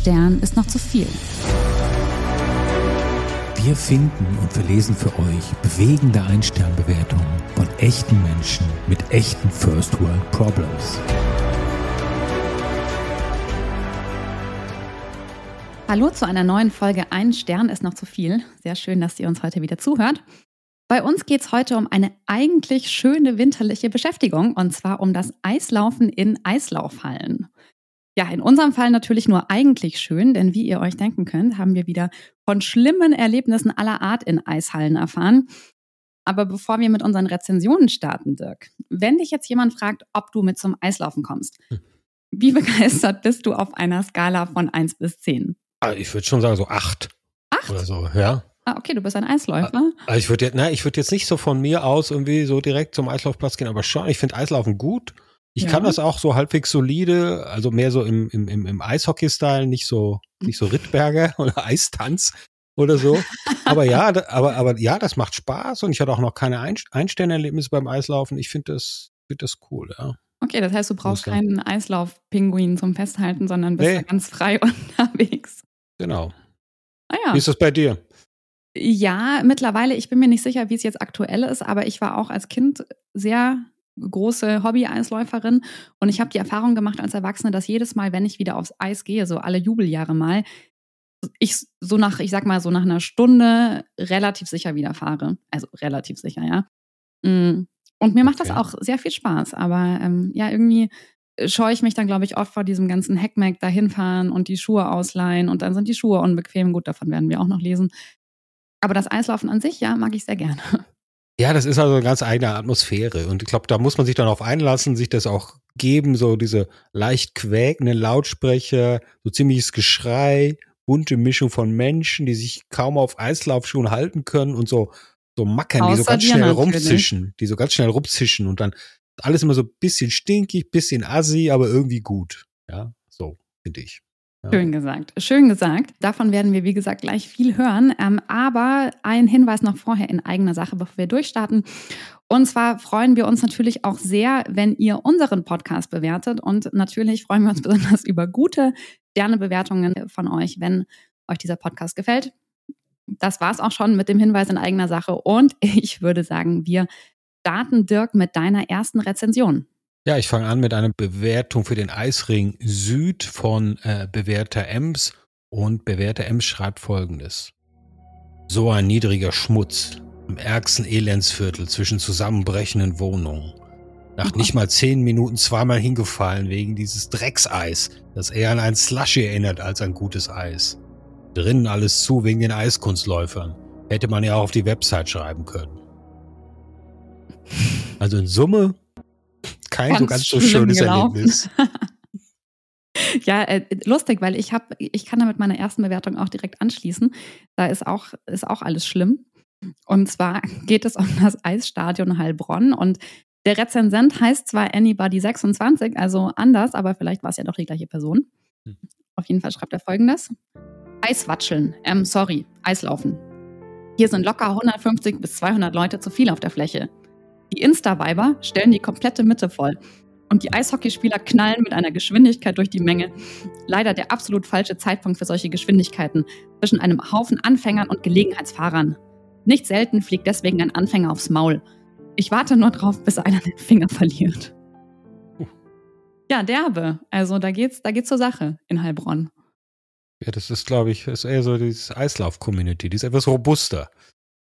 Stern ist noch zu viel. Wir finden und verlesen für euch bewegende Ein-Stern-Bewertungen von echten Menschen mit echten First World Problems. Hallo zu einer neuen Folge Ein Stern ist noch zu viel. Sehr schön, dass ihr uns heute wieder zuhört. Bei uns geht es heute um eine eigentlich schöne winterliche Beschäftigung und zwar um das Eislaufen in Eislaufhallen. Ja, in unserem Fall natürlich nur eigentlich schön, denn wie ihr euch denken könnt, haben wir wieder von schlimmen Erlebnissen aller Art in Eishallen erfahren. Aber bevor wir mit unseren Rezensionen starten, Dirk, wenn dich jetzt jemand fragt, ob du mit zum Eislaufen kommst, hm. wie begeistert bist du auf einer Skala von 1 bis 10? Ah, ich würde schon sagen so 8. 8? Oder so, ja. Ah, okay, du bist ein Eisläufer. Also ich würde jetzt, würd jetzt nicht so von mir aus irgendwie so direkt zum Eislaufplatz gehen, aber schon, ich finde Eislaufen gut. Ich ja. kann das auch so halbwegs solide, also mehr so im, im, im, Eishockey-Style, nicht so, nicht so Rittberger oder Eistanz oder so. aber ja, aber, aber ja, das macht Spaß und ich hatte auch noch keine Einsternerlebnisse beim Eislaufen. Ich finde das, finde das cool, ja. Okay, das heißt, du brauchst keinen Eislauf-Pinguin zum Festhalten, sondern bist nee. ganz frei unterwegs. Genau. Ah ja. Wie ist das bei dir? Ja, mittlerweile, ich bin mir nicht sicher, wie es jetzt aktuell ist, aber ich war auch als Kind sehr große Hobby-Eisläuferin und ich habe die Erfahrung gemacht als Erwachsene, dass jedes Mal, wenn ich wieder aufs Eis gehe, so alle Jubeljahre mal, ich so nach, ich sag mal, so nach einer Stunde relativ sicher wieder fahre. Also relativ sicher, ja. Mm. Und mir macht okay. das auch sehr viel Spaß, aber ähm, ja, irgendwie scheue ich mich dann, glaube ich, oft vor diesem ganzen Heckmeck dahin fahren und die Schuhe ausleihen und dann sind die Schuhe unbequem. Gut, davon werden wir auch noch lesen. Aber das Eislaufen an sich, ja, mag ich sehr gerne. Ja, das ist also eine ganz eigene Atmosphäre. Und ich glaube, da muss man sich dann auf einlassen, sich das auch geben, so diese leicht quäkenden Lautsprecher, so ziemliches Geschrei, bunte Mischung von Menschen, die sich kaum auf Eislaufschuhen halten können und so, so mackern, Außer die so ganz schnell rumzischen, die so ganz schnell rumzischen und dann alles immer so ein bisschen stinkig, bisschen assi, aber irgendwie gut. Ja, so, finde ich. Schön gesagt, schön gesagt. Davon werden wir, wie gesagt, gleich viel hören. Ähm, aber ein Hinweis noch vorher in eigener Sache, bevor wir durchstarten. Und zwar freuen wir uns natürlich auch sehr, wenn ihr unseren Podcast bewertet. Und natürlich freuen wir uns besonders über gute Sternebewertungen von euch, wenn euch dieser Podcast gefällt. Das war es auch schon mit dem Hinweis in eigener Sache. Und ich würde sagen, wir starten, Dirk, mit deiner ersten Rezension. Ja, ich fange an mit einer Bewertung für den Eisring Süd von äh, Bewerter Ems. Und Bewerter Ems schreibt folgendes. So ein niedriger Schmutz im ärgsten Elendsviertel zwischen zusammenbrechenden Wohnungen. Nach nicht mal zehn Minuten zweimal hingefallen wegen dieses Dreckseis, das eher an ein Slushy erinnert als an gutes Eis. Drinnen alles zu wegen den Eiskunstläufern. Hätte man ja auch auf die Website schreiben können. Also in Summe kein so ganz so schönes gelaufen. Erlebnis. ja, äh, lustig, weil ich habe, ich kann da mit meiner ersten Bewertung auch direkt anschließen. Da ist auch, ist auch alles schlimm. Und zwar geht es um das Eisstadion Heilbronn und der Rezensent heißt zwar Anybody26, also anders, aber vielleicht war es ja doch die gleiche Person. Hm. Auf jeden Fall schreibt er folgendes. Eiswatscheln, ähm, sorry, Eislaufen. Hier sind locker 150 bis 200 Leute zu viel auf der Fläche. Die Insta-Weiber stellen die komplette Mitte voll. Und die Eishockeyspieler knallen mit einer Geschwindigkeit durch die Menge. Leider der absolut falsche Zeitpunkt für solche Geschwindigkeiten zwischen einem Haufen Anfängern und Gelegenheitsfahrern. Nicht selten fliegt deswegen ein Anfänger aufs Maul. Ich warte nur drauf, bis einer den Finger verliert. Ja, derbe. Also da geht's, da geht's zur Sache in Heilbronn. Ja, das ist, glaube ich, ist eher so dieses Eislauf-Community. Die ist etwas robuster.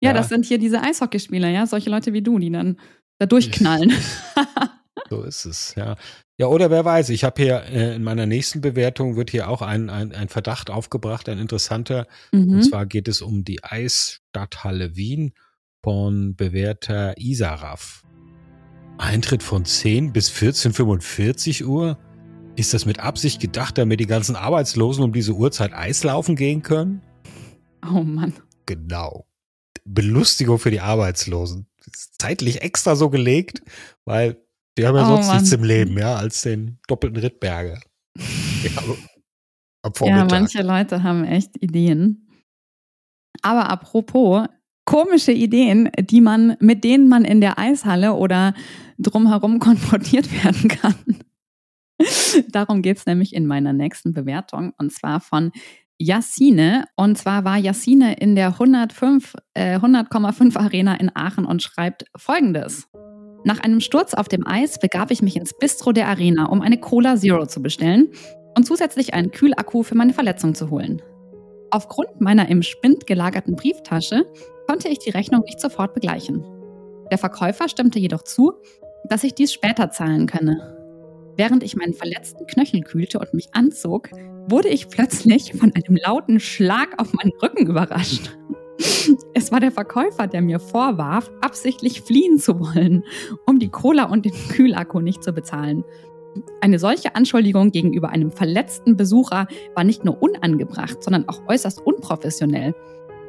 Ja, ja, das sind hier diese Eishockeyspieler, ja, solche Leute wie du, die dann da durchknallen. so ist es, ja. Ja, oder wer weiß, ich habe hier äh, in meiner nächsten Bewertung wird hier auch ein, ein, ein Verdacht aufgebracht, ein interessanter. Mhm. Und zwar geht es um die Eisstadthalle Wien von bewährter Isaraf. Eintritt von 10 bis 14.45 Uhr? Ist das mit Absicht gedacht, damit die ganzen Arbeitslosen um diese Uhrzeit Eislaufen gehen können? Oh Mann. Genau. Belustigung für die Arbeitslosen. Zeitlich extra so gelegt, weil wir haben ja oh, sonst Mann. nichts im Leben, ja, als den doppelten Rittberger. ja, ja, manche Leute haben echt Ideen. Aber apropos komische Ideen, die man, mit denen man in der Eishalle oder drumherum konfrontiert werden kann. Darum geht es nämlich in meiner nächsten Bewertung und zwar von Yassine. Und zwar war Yassine in der 105, äh, 100,5 Arena in Aachen und schreibt folgendes. Nach einem Sturz auf dem Eis begab ich mich ins Bistro der Arena, um eine Cola Zero zu bestellen und zusätzlich einen Kühlakku für meine Verletzung zu holen. Aufgrund meiner im Spind gelagerten Brieftasche konnte ich die Rechnung nicht sofort begleichen. Der Verkäufer stimmte jedoch zu, dass ich dies später zahlen könne. Während ich meinen verletzten Knöchel kühlte und mich anzog, wurde ich plötzlich von einem lauten Schlag auf meinen Rücken überrascht. Es war der Verkäufer, der mir vorwarf, absichtlich fliehen zu wollen, um die Cola und den Kühlakku nicht zu bezahlen. Eine solche Anschuldigung gegenüber einem verletzten Besucher war nicht nur unangebracht, sondern auch äußerst unprofessionell.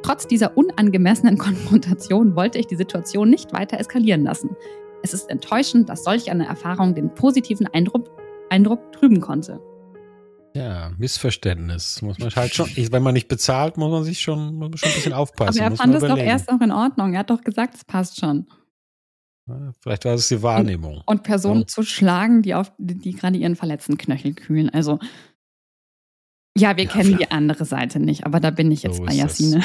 Trotz dieser unangemessenen Konfrontation wollte ich die Situation nicht weiter eskalieren lassen. Es ist enttäuschend, dass solch eine Erfahrung den positiven Eindruck, Eindruck trüben konnte. Ja, Missverständnis. Muss man halt schon, wenn man nicht bezahlt, muss man sich schon, schon ein bisschen aufpassen. Aber er fand es doch erst noch in Ordnung. Er hat doch gesagt, es passt schon. Ja, vielleicht war es die Wahrnehmung. Und, und Personen ja. zu schlagen, die, auf, die, gerade ihren verletzten Knöchel kühlen. Also, ja, wir ja, kennen die andere Seite nicht, aber da bin ich jetzt so bei Jasine.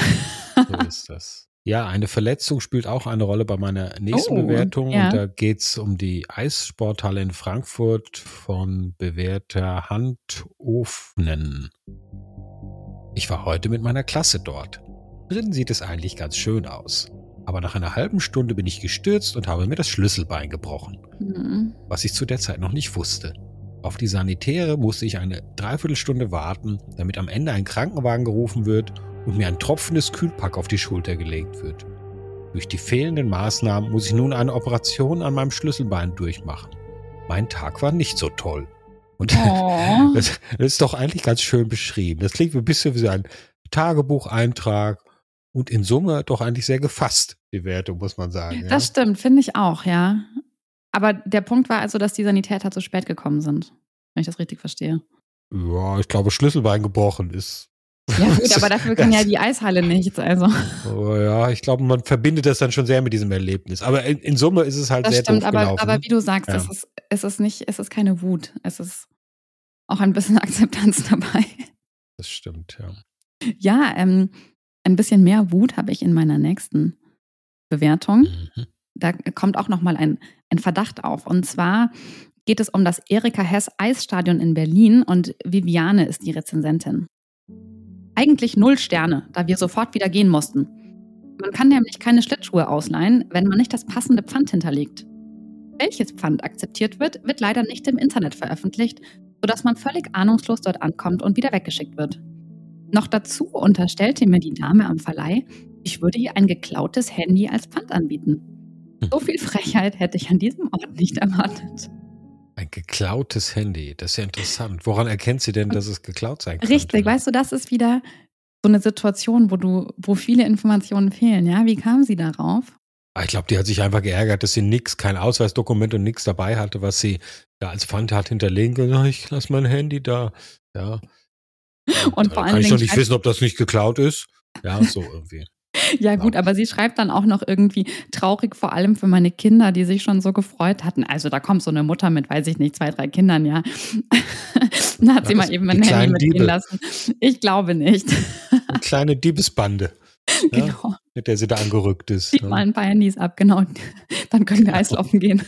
So ist das. Ja, eine Verletzung spielt auch eine Rolle bei meiner nächsten oh, Bewertung. Ja. Und da geht es um die Eissporthalle in Frankfurt von bewährter Handofnen. Ich war heute mit meiner Klasse dort. Drinnen sieht es eigentlich ganz schön aus. Aber nach einer halben Stunde bin ich gestürzt und habe mir das Schlüsselbein gebrochen. Mhm. Was ich zu der Zeit noch nicht wusste. Auf die Sanitäre musste ich eine Dreiviertelstunde warten, damit am Ende ein Krankenwagen gerufen wird und mir ein tropfendes Kühlpack auf die Schulter gelegt wird. Durch die fehlenden Maßnahmen muss ich nun eine Operation an meinem Schlüsselbein durchmachen. Mein Tag war nicht so toll. Und oh. das, das, ist doch eigentlich ganz schön beschrieben. Das klingt ein bisschen wie so ein Tagebucheintrag und in Summe doch eigentlich sehr gefasst, die Werte, muss man sagen. Ja? Das stimmt, finde ich auch, ja. Aber der Punkt war also, dass die Sanitäter zu spät gekommen sind, wenn ich das richtig verstehe. Ja, ich glaube, Schlüsselbein gebrochen ist ja, gut, aber dafür kann ja die Eishalle nichts. Also. Oh, ja, ich glaube, man verbindet das dann schon sehr mit diesem Erlebnis. Aber in, in Summe ist es halt das sehr stimmt, aber, gelaufen. aber wie du sagst, ja. es, ist, es ist nicht, es ist keine Wut. Es ist auch ein bisschen Akzeptanz dabei. Das stimmt, ja. Ja, ähm, ein bisschen mehr Wut habe ich in meiner nächsten Bewertung. Mhm. Da kommt auch nochmal ein, ein Verdacht auf. Und zwar geht es um das Erika Hess Eisstadion in Berlin und Viviane ist die Rezensentin. Eigentlich null Sterne, da wir sofort wieder gehen mussten. Man kann nämlich keine Schlittschuhe ausleihen, wenn man nicht das passende Pfand hinterlegt. Welches Pfand akzeptiert wird, wird leider nicht im Internet veröffentlicht, sodass man völlig ahnungslos dort ankommt und wieder weggeschickt wird. Noch dazu unterstellte mir die Dame am Verleih, ich würde ihr ein geklautes Handy als Pfand anbieten. So viel Frechheit hätte ich an diesem Ort nicht erwartet. Ein geklautes Handy, das ist ja interessant. Woran erkennt sie denn, dass es geklaut sein kann? Richtig, weißt du, das ist wieder so eine Situation, wo du, wo viele Informationen fehlen. Ja, wie kam sie darauf? Ah, ich glaube, die hat sich einfach geärgert, dass sie nichts, kein Ausweisdokument und nichts dabei hatte, was sie da als Pfand hat hinterlegen. Und, ich lasse mein Handy da. Ja. Und, und vor allem. Kann ich doch nicht wissen, ob das nicht geklaut ist. Ja, so irgendwie. Ja, gut, aber sie schreibt dann auch noch irgendwie traurig, vor allem für meine Kinder, die sich schon so gefreut hatten. Also da kommt so eine Mutter mit, weiß ich nicht, zwei, drei Kindern, ja. dann hat ja, sie mal eben ein Handy mitgehen Diebe. lassen. Ich glaube nicht. Eine kleine Diebesbande. Ja, genau. Mit der sie da angerückt ist. Schieb mal ein paar Handys ab, genau. Dann können wir Eislaufen gehen.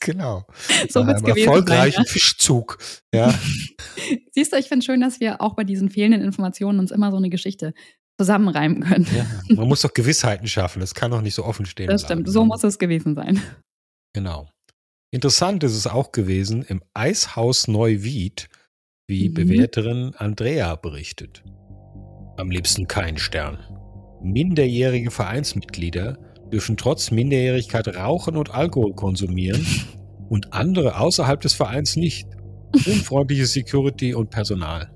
genau. So wird es gewesen erfolgreichen sein, ja? Fischzug. Ja. Siehst du, ich finde schön, dass wir auch bei diesen fehlenden Informationen uns immer so eine Geschichte zusammenreimen können. Ja, man muss doch Gewissheiten schaffen. Das kann doch nicht so offen stehen. Das bleiben. stimmt. So muss es gewesen sein. Genau. Interessant ist es auch gewesen im Eishaus Neuwied, wie mhm. Bewerterin Andrea berichtet. Am liebsten kein Stern. Minderjährige Vereinsmitglieder dürfen trotz Minderjährigkeit rauchen und Alkohol konsumieren und andere außerhalb des Vereins nicht. Unfreundliche Security und Personal.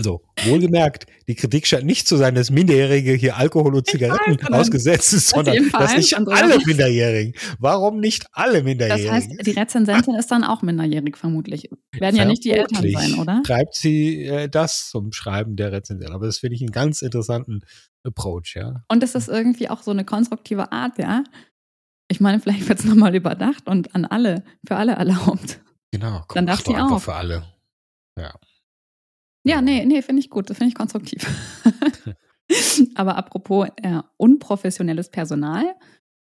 Also wohlgemerkt, die Kritik scheint nicht zu sein, dass Minderjährige hier Alkohol und Zigaretten weiß, ausgesetzt sind, sondern dass nicht alle Minderjährigen. Warum nicht alle Minderjährigen? Das heißt, die Rezensentin ist dann auch minderjährig vermutlich. Werden ja nicht die Eltern sein, oder? Schreibt sie äh, das zum Schreiben der Rezension. Aber das finde ich einen ganz interessanten Approach, ja. Und das ist irgendwie auch so eine konstruktive Art, ja. Ich meine, vielleicht wird es nochmal überdacht und an alle, für alle erlaubt. Genau, komm, Dann darf sie auch. für alle. Ja. Ja, nee, nee, finde ich gut. Das finde ich konstruktiv. Aber apropos äh, unprofessionelles Personal,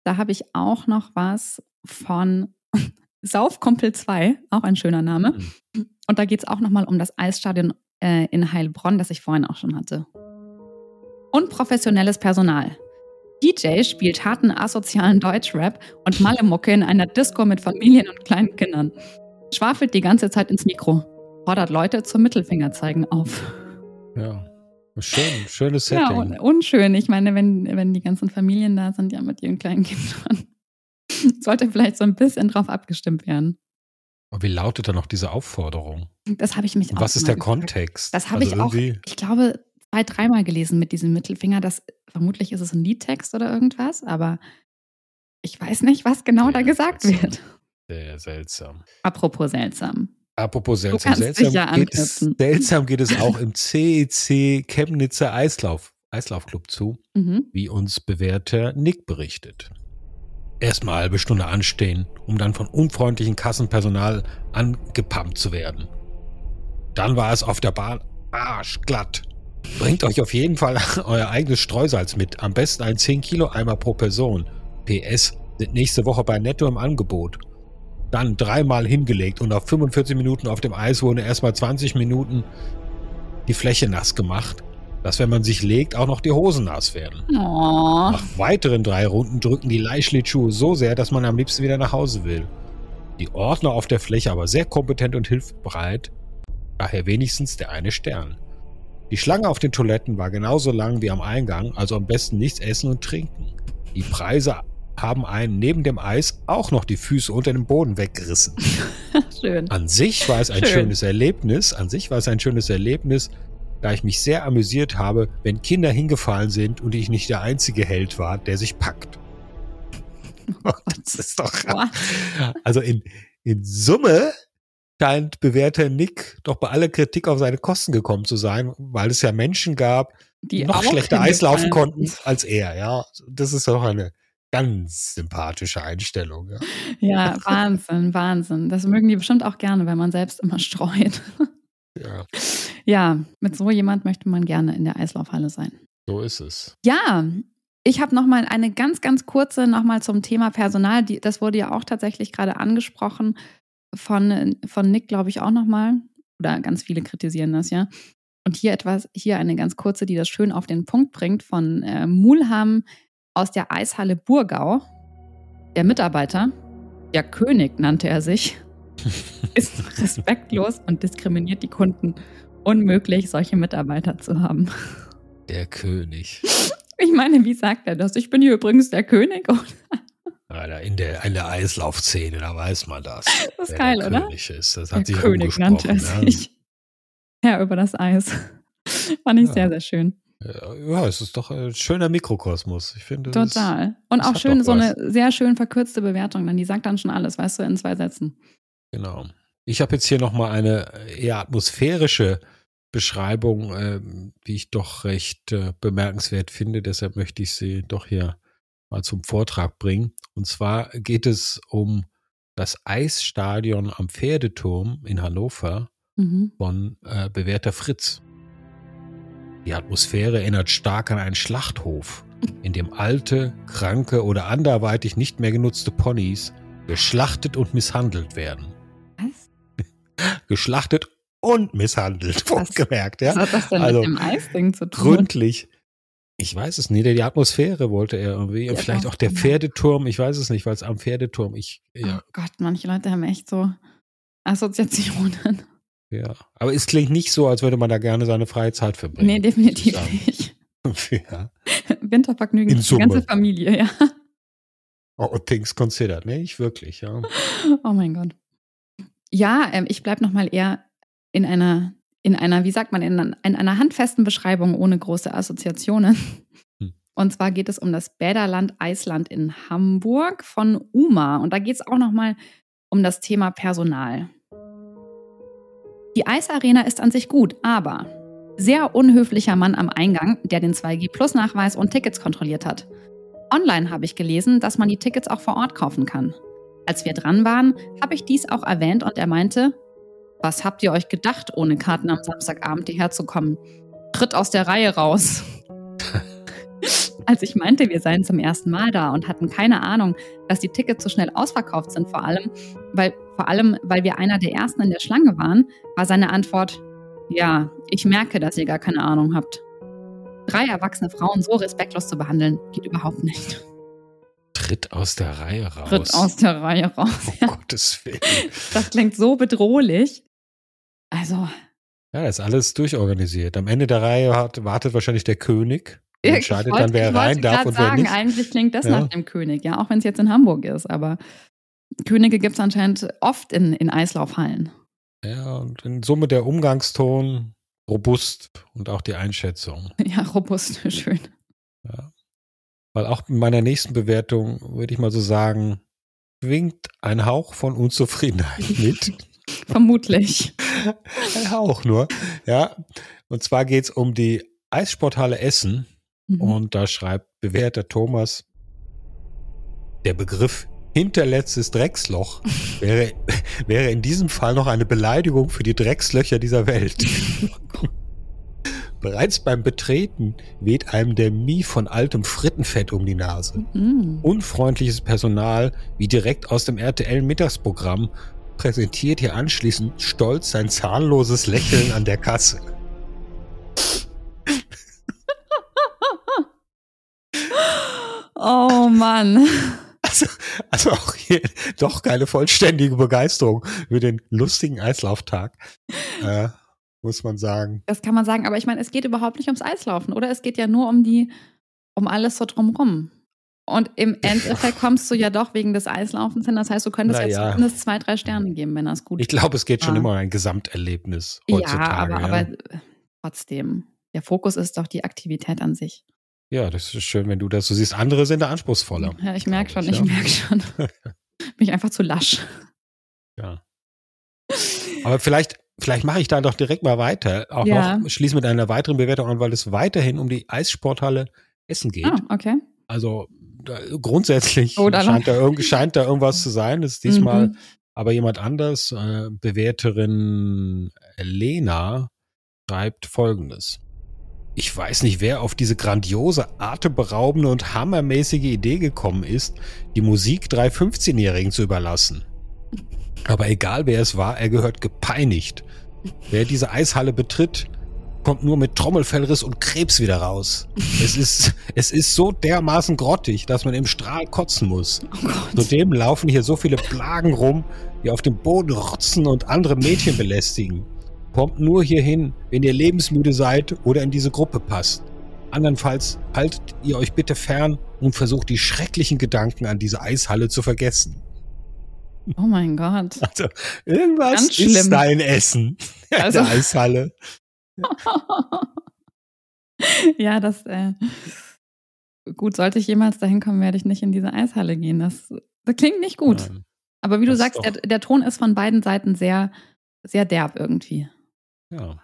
da habe ich auch noch was von Saufkumpel 2, auch ein schöner Name. Mhm. Und da geht es auch nochmal um das Eisstadion äh, in Heilbronn, das ich vorhin auch schon hatte. Unprofessionelles Personal. DJ spielt harten asozialen Deutschrap und Malemucke in einer Disco mit Familien und kleinen Kindern. Schwafelt die ganze Zeit ins Mikro. Fordert Leute zum Mittelfingerzeigen auf. Ja. Schön, schönes Ja, Setting. un unschön. Ich meine, wenn, wenn die ganzen Familien da sind, ja mit ihren kleinen Kindern, sollte vielleicht so ein bisschen drauf abgestimmt werden. Und wie lautet dann noch diese Aufforderung? Das habe ich mich auch was ist der gefragt. Kontext? Das habe Also ich auch, ich glaube, zwei, dreimal gelesen mit diesem Mittelfinger. Das, vermutlich ist es ein Liedtext oder irgendwas, aber ich weiß nicht, was genau da Sehr gesagt seltsam. wird. Sehr seltsam. Apropos seltsam. Apropos seltsam, seltsam, geht es, seltsam geht es auch im CEC Chemnitzer Eislauf, Eislaufclub zu, Mhm. wie uns bewährter Nick berichtet. Erstmal eine halbe Stunde anstehen, um dann von unfreundlichem Kassenpersonal angepumpt zu werden. Dann war es auf der Bahn arschglatt. Bringt euch auf jeden Fall euer eigenes Streusalz mit. Am besten ein 10 Kilo Eimer pro Person. PS sind nächste Woche bei Netto im Angebot. Dann dreimal hingelegt und auf 45 Minuten auf dem Eis wurde erstmal 20 Minuten die Fläche nass gemacht, dass wenn man sich legt, auch noch die Hosen nass werden. Oh. Nach weiteren drei Runden drücken die Leihschlittschuhe so sehr, dass man am liebsten wieder nach Hause will. Die Ordner auf der Fläche aber sehr kompetent und hilfsbereit, daher wenigstens der eine Stern. Die Schlange auf den Toiletten war genauso lang wie am Eingang, also am besten nichts essen und trinken. Die Preise haben einen neben dem Eis auch noch die Füße unter dem Boden weggerissen. Schön. An sich war es ein Schön. schönes Erlebnis. An sich war es ein schönes Erlebnis, da ich mich sehr amüsiert habe, wenn Kinder hingefallen sind und ich nicht der einzige Held war, der sich packt. das ist doch. Also in, in Summe scheint bewährter Nick doch bei aller Kritik auf seine Kosten gekommen zu sein, weil es ja Menschen gab, die noch schlechter Eis laufen konnten als er. Ja, das ist doch eine ganz sympathische Einstellung. Ja. Ja, Wahnsinn, Wahnsinn. Das mögen die bestimmt auch gerne, wenn man selbst immer streut. ja, Ja, mit so jemand möchte man gerne in der Eislaufhalle sein. so ist es. Ja, ich habe noch mal eine ganz, ganz kurze noch mal zum Thema Personal. Die, das wurde ja auch tatsächlich gerade angesprochen von, von Nick, glaube ich, auch noch mal. Oder ganz viele kritisieren das, ja. Und hier etwas, hier eine ganz kurze, die das schön auf den Punkt bringt, von äh, Mulham aus der Eishalle Burgau. Der Mitarbeiter, der König nannte er sich, ist respektlos und diskriminiert die Kunden. Unmöglich, solche Mitarbeiter zu haben. Der König. Ich meine, wie sagt er das? Ich bin hier übrigens der König. Alter, in der, in der Eislaufszene, da weiß man das. das ist geil, der oder? König ist. Das Der hat sich König nannte er. Ja. sich. Herr über das Eis. Fand ich Ja. sehr, sehr schön. Ja, es ist doch ein schöner Mikrokosmos. Ich finde, Total. Und auch schön, so eine sehr schön verkürzte Bewertung. Dann die sagt dann schon alles, weißt du, in zwei Sätzen. Genau. Ich habe jetzt hier nochmal eine eher atmosphärische Beschreibung, ähm, die ich doch recht äh, bemerkenswert finde. Deshalb möchte ich sie doch hier mal zum Vortrag bringen. Und zwar geht es um das Eisstadion am Pferdeturm in Hannover Mhm. von äh, bewährter Fritz. Die Atmosphäre erinnert stark an einen Schlachthof, in dem alte, kranke oder anderweitig nicht mehr genutzte Ponys geschlachtet und misshandelt werden. Was? Geschlachtet und misshandelt, wohlgemerkt, ja. Was hat das denn Also, mit dem Eisding zu tun? Gründlich. Ich weiß es nicht, die Atmosphäre wollte er irgendwie. Ja, Vielleicht auch der genau. Pferdeturm, ich weiß es nicht, weil es am Pferdeturm, ich, ja, Oh Gott, manche Leute haben echt so Assoziationen. Ja. Aber es klingt nicht so, als würde man da gerne seine freie Zeit verbringen. Nee, definitiv nicht. ja. Wintervergnügen In für die ganze. Familie, ja. Oh, things considered. Nee, ich wirklich, ja. Oh mein Gott. Ja, ähm, ich bleibe nochmal eher in einer, in einer, wie sagt man, in, einer- in einer handfesten Beschreibung ohne große Assoziationen. Hm. Und zwar geht es um das Bäderland Eisland in Hamburg von UMA. Und da geht es auch nochmal um das Thema Personal. Die Eisarena ist an sich gut, aber sehr unhöflicher Mann am Eingang, der den 2G-Plus-Nachweis und Tickets kontrolliert hat. Online habe ich gelesen, dass man die Tickets auch vor Ort kaufen kann. Als wir dran waren, habe ich dies auch erwähnt und er meinte, was habt ihr euch gedacht, ohne Karten am Samstagabend hierher zu kommen? Tritt aus der Reihe raus. Als ich meinte, wir seien zum ersten Mal da und hatten keine Ahnung, dass die Tickets so schnell ausverkauft sind, vor allem, weil, vor allem, weil wir einer der ersten in der Schlange waren, war seine Antwort, ja, ich merke, dass ihr gar keine Ahnung habt. Drei erwachsene Frauen so respektlos zu behandeln, geht überhaupt nicht. Tritt aus der Reihe raus. Tritt aus der Reihe raus. Oh Ja. Gottes Willen. Das klingt so bedrohlich. Also, Ja, das ist alles durchorganisiert. Am Ende der Reihe hat, wartet wahrscheinlich der König. Ich entscheidet wollte- dann, wer rein darf und wer sagen, nicht. Eigentlich klingt das Ja. nach dem König, ja, auch wenn es jetzt in Hamburg ist, aber Könige gibt es anscheinend oft in, in Eislaufhallen. Ja, und in Summe der Umgangston robust und auch die Einschätzung. Ja, robust, schön. Ja. Weil auch in meiner nächsten Bewertung würde ich mal so sagen, schwingt ein Hauch von Unzufriedenheit mit. Vermutlich. ein Hauch nur. Ja. Und zwar geht es um die Eissporthalle Essen. Mhm. Und da schreibt bewährter Thomas, der Begriff hinterletztes Drecksloch wäre, wäre in diesem Fall noch eine Beleidigung für die Dreckslöcher dieser Welt. Bereits beim Betreten weht einem der Mie von altem Frittenfett um die Nase. Mhm. Unfreundliches Personal, wie direkt aus dem RTL-Mittagsprogramm, präsentiert hier anschließend stolz sein zahnloses Lächeln an der Kasse. Oh Mann. Also, also auch hier doch keine vollständige Begeisterung für den lustigen Eislauftag, äh, muss man sagen. Das kann man sagen, aber ich meine, es geht überhaupt nicht ums Eislaufen, oder? Es geht ja nur um die, um alles so drumrum. Und im Endeffekt kommst du ja doch wegen des Eislaufens hin. Das heißt, du könntest Na jetzt ja. zumindest zwei, drei Sterne geben, wenn das gut Ich glaube, es geht schon Ah. immer um ein Gesamterlebnis Ja, heutzutage. aber, ja. aber äh, trotzdem. Der Fokus ist doch die Aktivität an sich. Ja, das ist schön, wenn du das so siehst. Andere sind da anspruchsvoller. Ja, ich merke schon, ich ja. merke schon. Bin ich einfach zu lasch. Ja. Aber vielleicht, vielleicht mache ich da doch direkt mal weiter. Auch Ja. noch schließe mit einer weiteren Bewertung an, weil es weiterhin um die Eissporthalle Essen geht. Ah, okay. Also da, grundsätzlich Oh, da scheint, da scheint da irgendwas zu sein. Das ist diesmal Mhm. aber jemand anders. Äh, Bewerterin Lena schreibt folgendes. Ich weiß nicht, wer auf diese grandiose, atemberaubende und hammermäßige Idee gekommen ist, die Musik drei 15-Jährigen zu überlassen. Aber egal wer es war, er gehört gepeinigt. Wer diese Eishalle betritt, kommt nur mit Trommelfellriss und Krebs wieder raus. Es ist, es ist so dermaßen grottig, dass man im Strahl kotzen muss. Oh. Zudem laufen hier so viele Plagen rum, die auf dem Boden rotzen und andere Mädchen belästigen. Kommt nur hier hin, wenn ihr lebensmüde seid oder in diese Gruppe passt. Andernfalls haltet ihr euch bitte fern und versucht die schrecklichen Gedanken an diese Eishalle zu vergessen. Oh mein Gott. Also irgendwas Ganz ist schlimm. dein Essen in Also- der Eishalle. ja, das äh, gut, sollte ich jemals dahin kommen, werde ich nicht in diese Eishalle gehen. Das, das klingt nicht gut. Nein. Aber wie du Das ist sagst, der, der Ton ist von beiden Seiten sehr, sehr derb irgendwie. Ja.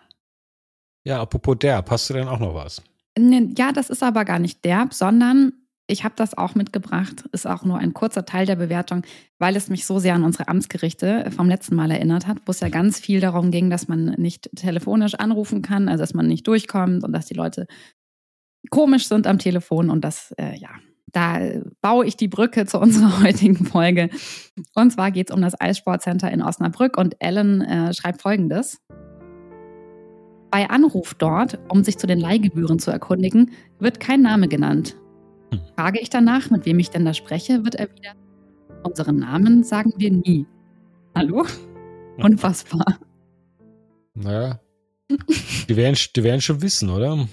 Ja, apropos derb, hast du denn auch noch was? Nee, Ja, das ist aber gar nicht derb, sondern ich habe das auch mitgebracht. Ist auch nur ein kurzer Teil der Bewertung, weil es mich so sehr an unsere Amtsgerichte vom letzten Mal erinnert hat, wo es ja ganz viel darum ging, dass man nicht telefonisch anrufen kann, also dass man nicht durchkommt und dass die Leute komisch sind am Telefon und das, äh, ja, da baue ich die Brücke zu unserer heutigen Folge. Und zwar geht es um das Eissportcenter in Osnabrück und Ellen äh, schreibt folgendes. Bei Anruf dort, um sich zu den Leihgebühren zu erkundigen, wird kein Name genannt. Hm. Frage ich danach, mit wem ich denn da spreche, wird erwidert, unseren Namen sagen wir nie. Hallo? Unfassbar. Naja. Die werden, die werden schon wissen, oder?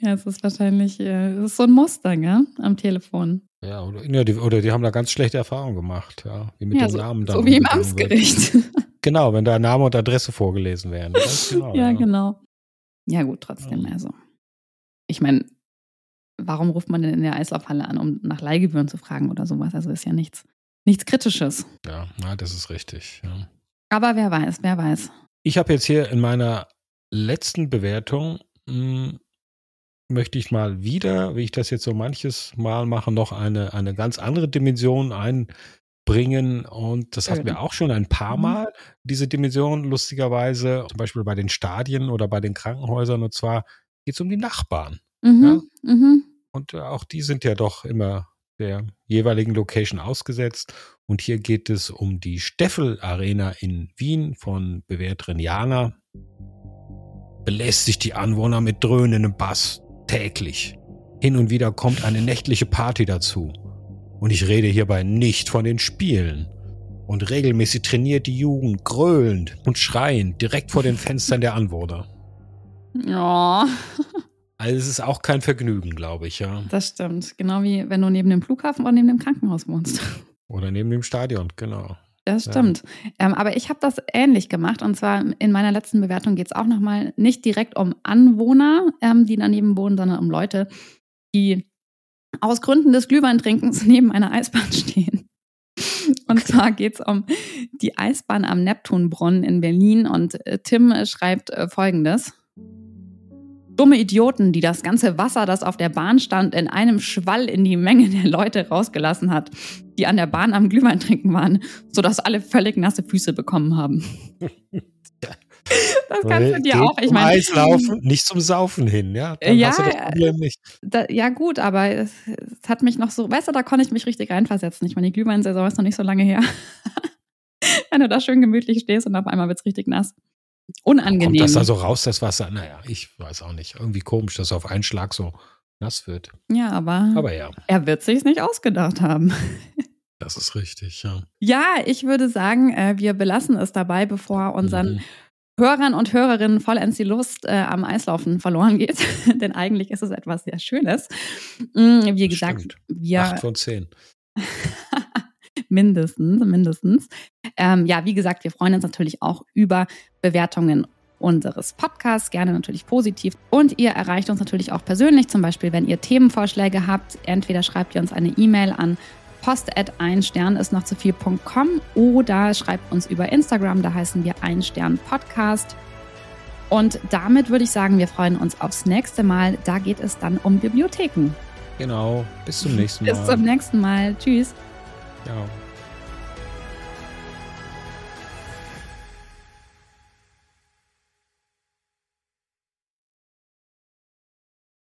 Ja, es ist wahrscheinlich, äh, es ist so ein Muster, gell, am Telefon. Ja, oder, ja, die, oder die haben da ganz schlechte Erfahrungen gemacht, ja. Wie mit ja, den so, Namen dann so wie im umgegangen wird. Amtsgericht. Genau, wenn da Name und Adresse vorgelesen werden. Genau, ja, genau. Ja, gut, trotzdem, Ja. also. Ich meine, warum ruft man denn in der Eislaufhalle an, um nach Leihgebühren zu fragen oder sowas? Also ist ja nichts, nichts Kritisches. Ja, na, das ist richtig. Ja. Aber wer weiß, wer weiß. Ich habe jetzt hier in meiner letzten Bewertung, mh, möchte ich mal wieder, wie ich das jetzt so manches Mal mache, noch eine, eine ganz andere Dimension bringen. Und das hatten wir auch schon ein paar Mhm. Mal, diese Dimension, lustigerweise, zum Beispiel bei den Stadien oder bei den Krankenhäusern. Und zwar geht es um die Nachbarn. Mhm. Mhm. Und äh, auch die sind ja doch immer der jeweiligen Location ausgesetzt. Und hier geht es um die Steffel Arena in Wien von Bewährtrin Jana. Belästigt die Anwohner mit dröhnendem Bass täglich. Hin und wieder kommt eine nächtliche Party dazu. Und ich rede hierbei nicht von den Spielen. Und regelmäßig trainiert die Jugend gröhlend und schreiend direkt vor den Fenstern der Anwohner. Ja, Also es ist auch kein Vergnügen, glaube ich, ja. das stimmt. Genau wie wenn du neben dem Flughafen oder neben dem Krankenhaus wohnst. Oder neben dem Stadion, genau. Das Ja. stimmt. Ähm, aber ich habe das ähnlich gemacht. Und zwar in meiner letzten Bewertung geht es auch nochmal nicht direkt um Anwohner, ähm, die daneben wohnen, sondern um Leute, die aus Gründen des Glühweintrinkens neben einer Eisbahn stehen. Und zwar geht es um die Eisbahn am Neptunbrunnen in Berlin. Und äh, Tim äh, schreibt äh, folgendes. Dumme Idioten, die das ganze Wasser, das auf der Bahn stand, in einem Schwall in die Menge der Leute rausgelassen hat, die an der Bahn am Glühwein trinken waren, sodass alle völlig nasse Füße bekommen haben. Das kannst du dir Geht auch. Ich meine, Eislaufen, nicht zum Saufen hin, ja. Dann Ja, hast du das Problem nicht. da, ja gut, aber es, es hat mich noch so, weißt du, da konnte ich mich richtig reinversetzen. Ich meine, die Glühweinsaison ist noch nicht so lange her. Wenn du da schön gemütlich stehst und auf einmal wird's richtig nass. Unangenehm. Kommt das da so raus, das Wasser? Naja, ich weiß auch nicht. Irgendwie komisch, dass auf einen Schlag so nass wird. ja, aber, Aber ja, er wird sich's nicht ausgedacht haben. das ist richtig, ja. Ja, ich würde sagen, äh, wir belassen es dabei, bevor unseren Mhm. Hörern und Hörerinnen vollends die Lust äh, am Eislaufen verloren geht. Denn eigentlich ist es etwas sehr Schönes. Mm, Wie gesagt, Stimmt. wir Acht von zehn. mindestens, mindestens. Ähm, ja, wie gesagt, wir freuen uns natürlich auch über Bewertungen unseres Podcasts, gerne natürlich positiv. Und ihr erreicht uns natürlich auch persönlich, zum Beispiel, wenn ihr Themenvorschläge habt. Entweder schreibt ihr uns eine E-Mail an post at ein Stern ist noch zu viel.com oder schreibt uns über Instagram, da heißen wir ein Stern Podcast. Und damit würde ich sagen, wir freuen uns aufs nächste Mal. Da geht es dann um Bibliotheken. Genau. Bis zum nächsten Mal. Bis zum nächsten Mal. Tschüss. Ja.